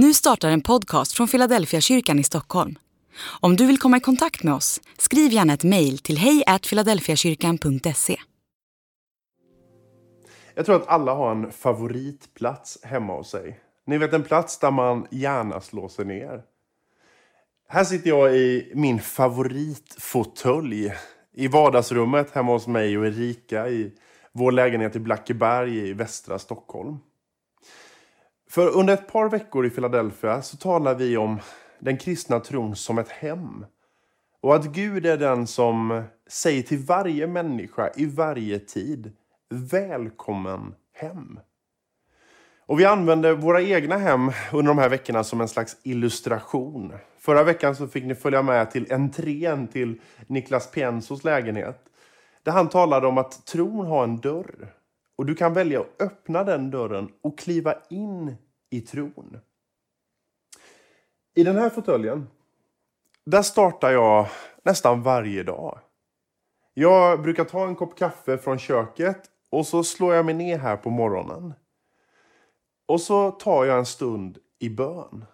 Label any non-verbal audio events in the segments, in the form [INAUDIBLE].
Nu startar en podcast från Philadelphia kyrkan i Stockholm. Om du vill komma i kontakt med oss, skriv gärna ett mejl till hejfiladelfiakyrkan.se. Jag tror att alla har en favoritplats hemma hos sig. Ni vet en plats där man gärna slår sig ner. Här sitter jag i min favoritfåtölj i vardagsrummet hemma hos mig och Erika i vår lägenhet i Blackeberg i västra Stockholm. För under ett par veckor i Philadelphia så talar vi om den kristna tron som ett hem. Och att Gud är den som säger till varje människa i varje tid Välkommen hem. Och vi använder våra egna hem under de här veckorna som en slags illustration. Förra veckan så fick ni följa med till entrén till Niklas Piensos lägenhet. Där han talade om att tron har en dörr. Och du kan välja att öppna den dörren och kliva in i tron. I den här fåtöljen, där startar jag nästan varje dag. Jag brukar ta en kopp kaffe från köket och så slår jag mig ner här på morgonen. Och så tar jag en stund i bön.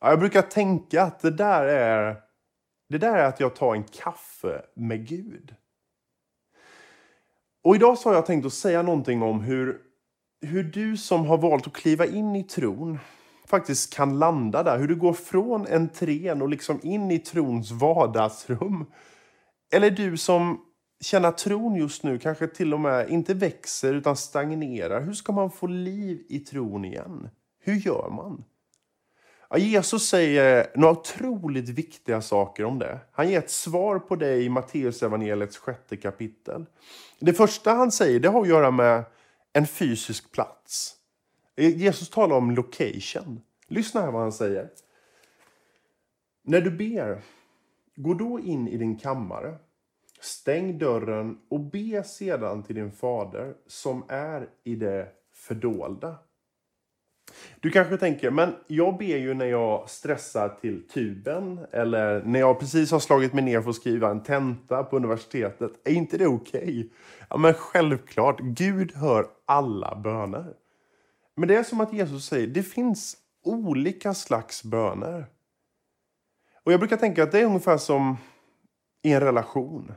Jag brukar tänka att det där är, det där är att jag tar en kaffe med Gud. Och idag så har jag tänkt att säga någonting om hur, hur du som har valt att kliva in i tron faktiskt kan landa där. Hur du går från entrén och liksom in i trons vardagsrum. Eller du som känner att tron just nu kanske till och med inte växer utan stagnerar. Hur ska man få liv i tron igen? Hur gör man? Ja, Jesus säger några otroligt viktiga saker om det. Han ger ett svar på det i Matteus evangeliets sjätte kapitel. Det första han säger det har att göra med en fysisk plats. Jesus talar om location. Lyssna här vad han säger. När du ber, gå då in i din kammare, stäng dörren och be sedan till din fader som är i det fördolda. Du kanske tänker, men jag ber ju när jag stressar till tuben eller när jag precis har slagit mig ner för att skriva en tenta på universitetet. Är inte det okej? Okay? Ja, men självklart. Gud hör alla böner. Men det är som att Jesus säger, det finns olika slags böner. Och jag brukar tänka att det är ungefär som i en relation.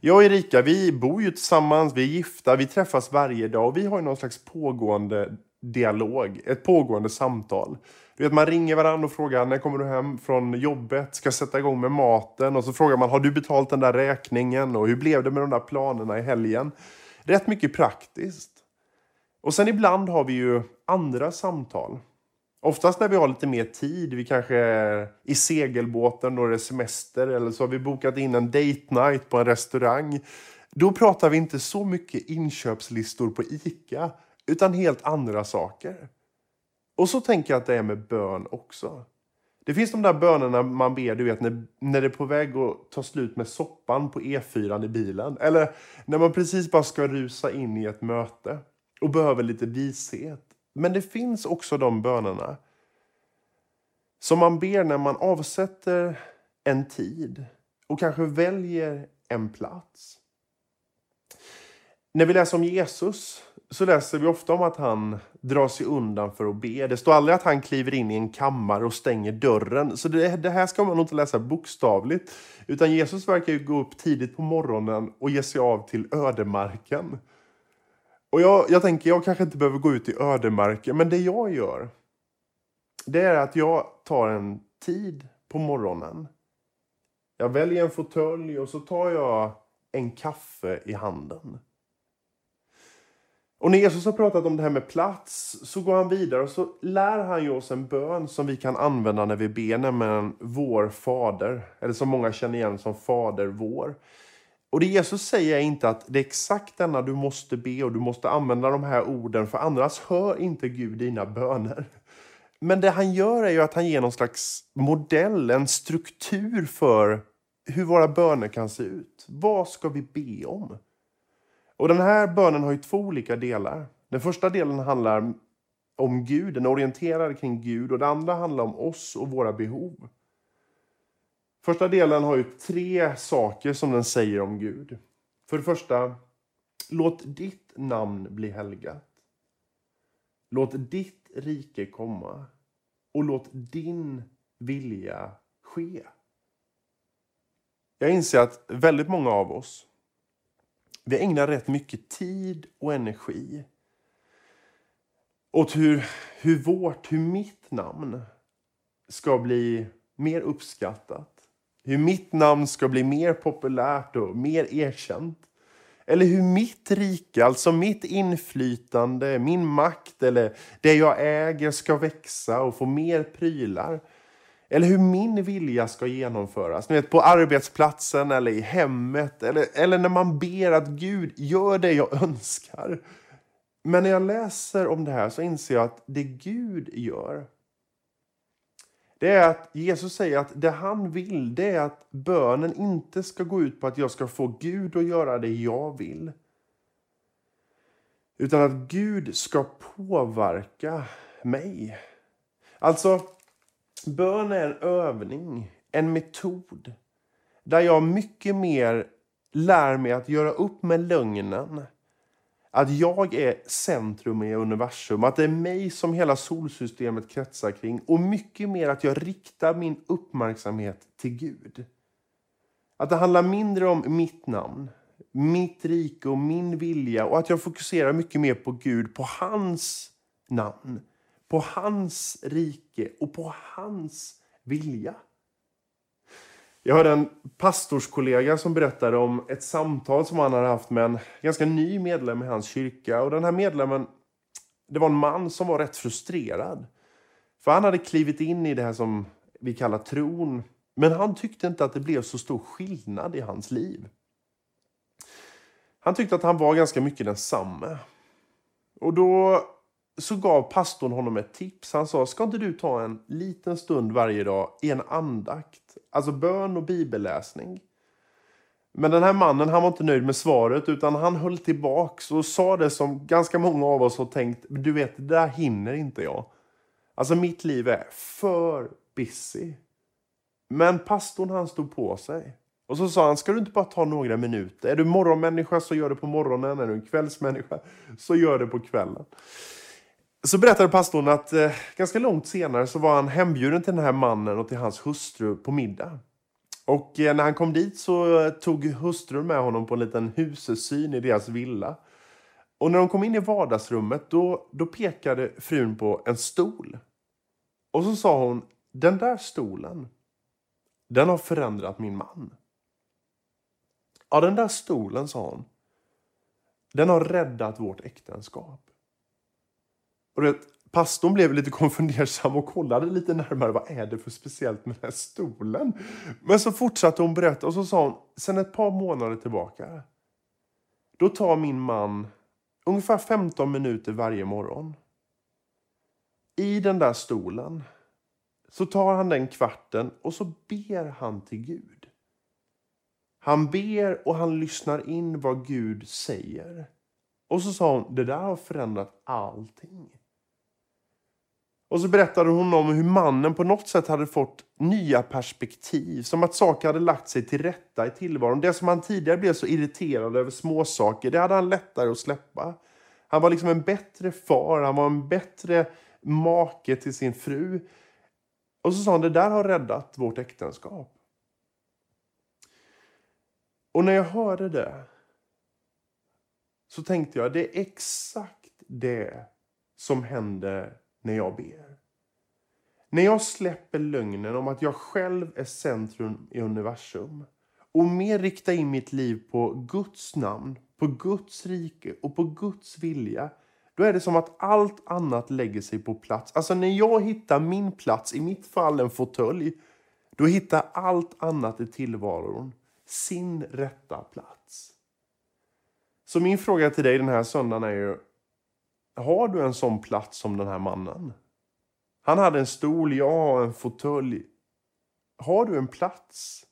Jag och Erika, vi bor ju tillsammans, vi är gifta, vi träffas varje dag och vi har ju någon slags pågående dialog, ett pågående samtal. Du vet, man ringer varandra och frågar när kommer du hem från jobbet, ska sätta igång med maten och så frågar man har du betalt den där räkningen och hur blev det med de där planerna i helgen? Rätt mycket praktiskt. Och sen ibland har vi ju andra samtal. Oftast när vi har lite mer tid, vi kanske är i segelbåten och det är semester eller så har vi bokat in en date night på en restaurang. Då pratar vi inte så mycket inköpslistor på ICA utan helt andra saker. Och så tänker jag att det är med bön också. Det finns de där bönerna man ber, du vet, när, när det är på väg att ta slut med soppan på E4 i bilen. Eller när man precis bara ska rusa in i ett möte och behöver lite vishet. Men det finns också de bönerna som man ber när man avsätter en tid och kanske väljer en plats. När vi läser om Jesus så läser vi ofta om att han drar sig undan för att be. Det står aldrig att han kliver in i en kammare och stänger dörren. Så det, det här ska man nog inte läsa bokstavligt. Utan Jesus verkar ju gå upp tidigt på morgonen och ge sig av till ödemarken. Och jag, jag tänker, jag kanske inte behöver gå ut i ödemarken, men det jag gör det är att jag tar en tid på morgonen. Jag väljer en fåtölj och så tar jag en kaffe i handen. Och när Jesus har pratat om det här med plats så går han vidare och så lär han ju oss en bön som vi kan använda när vi ber, nämligen vår fader. Eller som många känner igen som Fader vår. Och det Jesus säger är inte att det är exakt denna du måste be och du måste använda de här orden för annars hör inte Gud dina böner. Men det han gör är ju att han ger någon slags modell, en struktur för hur våra böner kan se ut. Vad ska vi be om? Och den här bönen har ju två olika delar. Den första delen handlar om Gud, den är orienterad kring Gud och den andra handlar om oss och våra behov. Första delen har ju tre saker som den säger om Gud. För det första, låt ditt namn bli helgat. Låt ditt rike komma. och låt din vilja ske. Jag inser att väldigt många av oss vi ägnar rätt mycket tid och energi åt hur, hur vårt, hur mitt namn ska bli mer uppskattat. Hur mitt namn ska bli mer populärt och mer erkänt. Eller hur mitt rike, alltså mitt inflytande, min makt eller det jag äger ska växa och få mer prylar. Eller hur min vilja ska genomföras. Ni vet, på arbetsplatsen eller i hemmet. Eller, eller när man ber att Gud gör det jag [LAUGHS] önskar. Men när jag läser om det här så inser jag att det Gud gör det är att Jesus säger att det han vill det är att bönen inte ska gå ut på att jag ska få Gud att göra det jag vill. Utan att Gud ska påverka mig. Alltså, bön är en övning, en metod där jag mycket mer lär mig att göra upp med lögnen att jag är centrum i universum, att det är mig som hela solsystemet kretsar kring och mycket mer att jag riktar min uppmärksamhet till Gud. Att det handlar mindre om mitt namn, mitt rike och min vilja och att jag fokuserar mycket mer på Gud, på hans namn, på hans rike och på hans vilja. Jag hörde en pastorskollega som berättade om ett samtal som han hade haft med en ganska ny medlem i hans kyrka. Och den här medlemmen, det var en man som var rätt frustrerad. För han hade klivit in i det här som vi kallar tron. Men han tyckte inte att det blev så stor skillnad i hans liv. Han tyckte att han var ganska mycket densamme. Och då så gav pastorn honom ett tips. Han sa, ska inte du ta en liten stund varje dag i en andakt? Alltså bön och bibelläsning. Men den här mannen han var inte nöjd med svaret utan han höll tillbaks och sa det som ganska många av oss har tänkt, du vet, det där hinner inte jag. Alltså mitt liv är för busy. Men pastorn han stod på sig. Och så sa han, ska du inte bara ta några minuter? Är du morgonmänniska så gör det på morgonen. Är du en kvällsmänniska så gör det på kvällen. Så berättade pastorn att eh, ganska långt senare så var han hembjuden till den här mannen och till hans hustru på middag. Och eh, när han kom dit så eh, tog hustrun med honom på en liten husesyn i deras villa. Och när de kom in i vardagsrummet då, då pekade frun på en stol. Och så sa hon, den där stolen, den har förändrat min man. Ja, den där stolen, sa hon, den har räddat vårt äktenskap. Och vet, pastorn blev lite [LAUGHS] konfundersam och kollade lite närmare. Vad är det för speciellt med den här stolen? Men så fortsatte hon berätta och så sa hon, sen ett par månader tillbaka. Då tar min man ungefär 15 minuter varje morgon. I den där stolen så tar han den kvarten och så ber han till Gud. Han ber och han lyssnar in vad Gud säger. Och så sa hon, det där har förändrat allting. Och så berättade hon om hur mannen på något sätt hade fått nya perspektiv. Som att saker hade lagt sig till rätta i tillvaron. Det som han tidigare blev så irriterad över småsaker, det hade han lättare att släppa. Han var liksom en bättre far, han var en bättre make till sin fru. Och så sa han, det där har räddat vårt äktenskap. Och när jag hörde det så tänkte jag, det är exakt det som hände när jag ber. När jag släpper lögnen om att jag själv är centrum i universum och mer riktar in mitt liv på Guds namn, på Guds rike och på Guds vilja då är det som att allt annat lägger sig på plats. Alltså när jag hittar min plats, i mitt fall en fåtölj, då hittar allt annat i tillvaron sin rätta plats. Så min fråga till dig den här söndagen är ju, har du en sån plats som den här mannen? Han hade en stol, jag har en fåtölj. Har du en plats?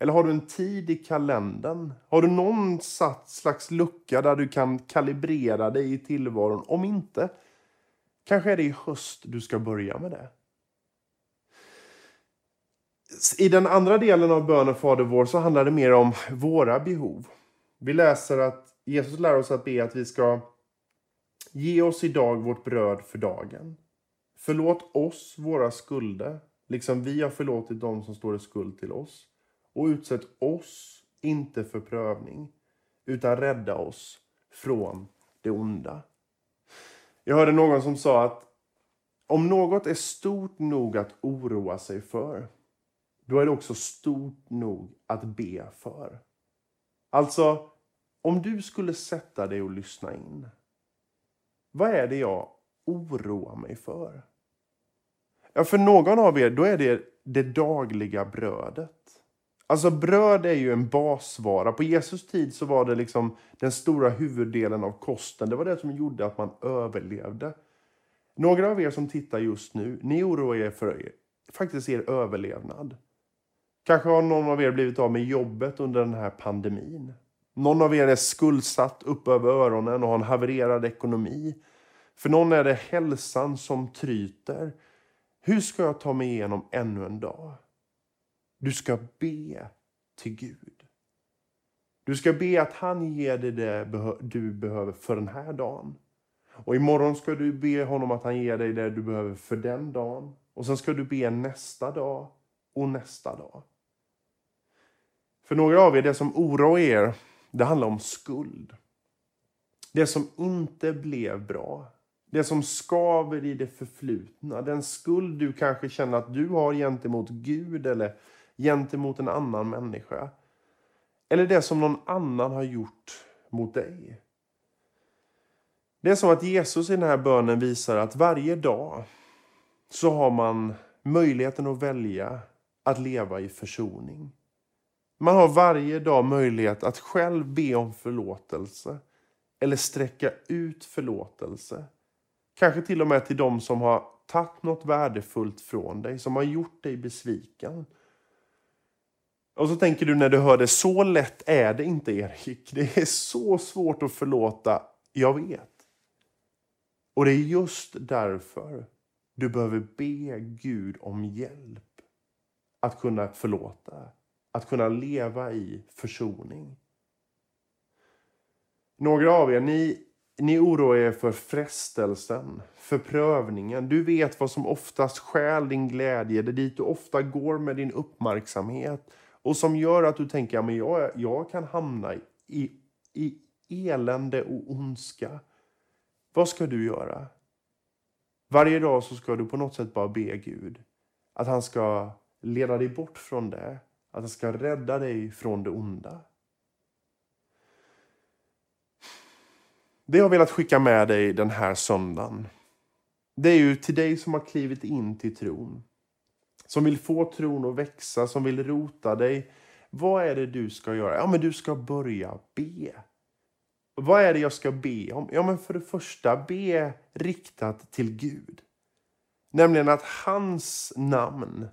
Eller har du en tid i kalendern? Har du någon satt slags lucka där du kan kalibrera dig i tillvaron? Om inte, kanske är det i höst du ska börja med det. I den andra delen av bönen Fader vår så handlar det mer om våra behov. Vi läser att Jesus lär oss att be att vi ska Ge oss idag vårt bröd för dagen. Förlåt oss våra skulder, liksom vi har förlåtit dem som står i skuld till oss. Och utsätt oss inte för prövning, utan rädda oss från det onda. Jag hörde någon som sa att om något är stort nog att oroa sig för, då är det också stort nog att be för. Alltså, om du skulle sätta dig och lyssna in. Vad är det jag oroar mig för? Ja, för någon av er, då är det det dagliga brödet. Alltså bröd är ju en basvara. På Jesus tid så var det liksom den stora huvuddelen av kosten. Det var det som gjorde att man överlevde. Några av er som tittar just nu, ni oroar er för er, faktiskt er överlevnad. Kanske har någon av er blivit av med jobbet under den här pandemin. Någon av er är skuldsatt upp över öronen och har en havererad ekonomi. För någon är det hälsan som tryter. Hur ska jag ta mig igenom ännu en dag? Du ska be till Gud. Du ska be att han ger dig det du behöver för den här dagen. Och imorgon ska du be honom att han ger dig det du behöver för den dagen. Och sen ska du be nästa dag och nästa dag. För några av er, det som oroar er, det handlar om skuld. Det som inte blev bra. Det som skaver i det förflutna. Den skuld du kanske känner att du har gentemot Gud eller gentemot en annan människa. Eller det som någon annan har gjort mot dig. Det är som att Jesus i den här bönen visar att varje dag så har man möjligheten att välja att leva i försoning. Man har varje dag möjlighet att själv be om förlåtelse eller sträcka ut förlåtelse. Kanske till och med till de som har tagit något värdefullt från dig, som har gjort dig besviken. Och så tänker du när du hör det, så lätt är det inte Erik. Det är så svårt att förlåta, jag vet. Och det är just därför du behöver be Gud om hjälp att kunna förlåta. Att kunna leva i försoning. Några av er, ni, ni oroar er för frestelsen, för prövningen. Du vet vad som oftast stjäl din glädje, det dit du ofta går med din uppmärksamhet och som gör att du tänker att ja, jag, jag kan hamna i, i elände och ondska. Vad ska du göra? Varje dag så ska du på något sätt bara be Gud att han ska leda dig bort från det. Att han ska rädda dig från det onda. Det jag har velat skicka med dig den här söndagen. Det är ju till dig som har klivit in till tron. Som vill få tron att växa, som vill rota dig. Vad är det du ska göra? Ja, men du ska börja be. Vad är det jag ska be om? Ja, men för det första, be riktat till Gud. Nämligen att hans namn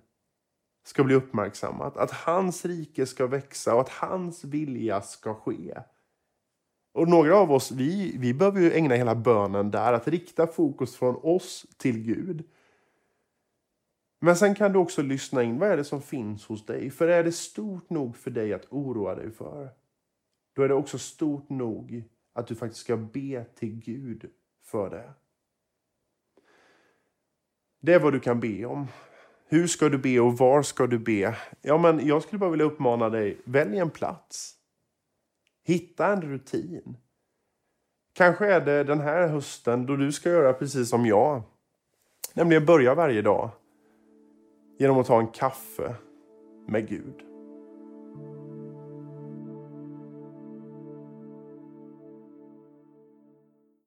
ska bli uppmärksammat, att hans rike ska växa och att hans vilja ska ske. Och några av oss, vi, vi behöver ju ägna hela bönen där, att rikta fokus från oss till Gud. Men sen kan du också lyssna in, vad är det som finns hos dig? För är det stort nog för dig att oroa dig för, då är det också stort nog att du faktiskt ska be till Gud för det. Det är vad du kan be om. Hur ska du be och var ska du be? Ja, men jag skulle bara vilja uppmana dig, välj en plats. Hitta en rutin. Kanske är det den här hösten då du ska göra precis som jag. Nämligen börja varje dag genom att ta en kaffe med Gud.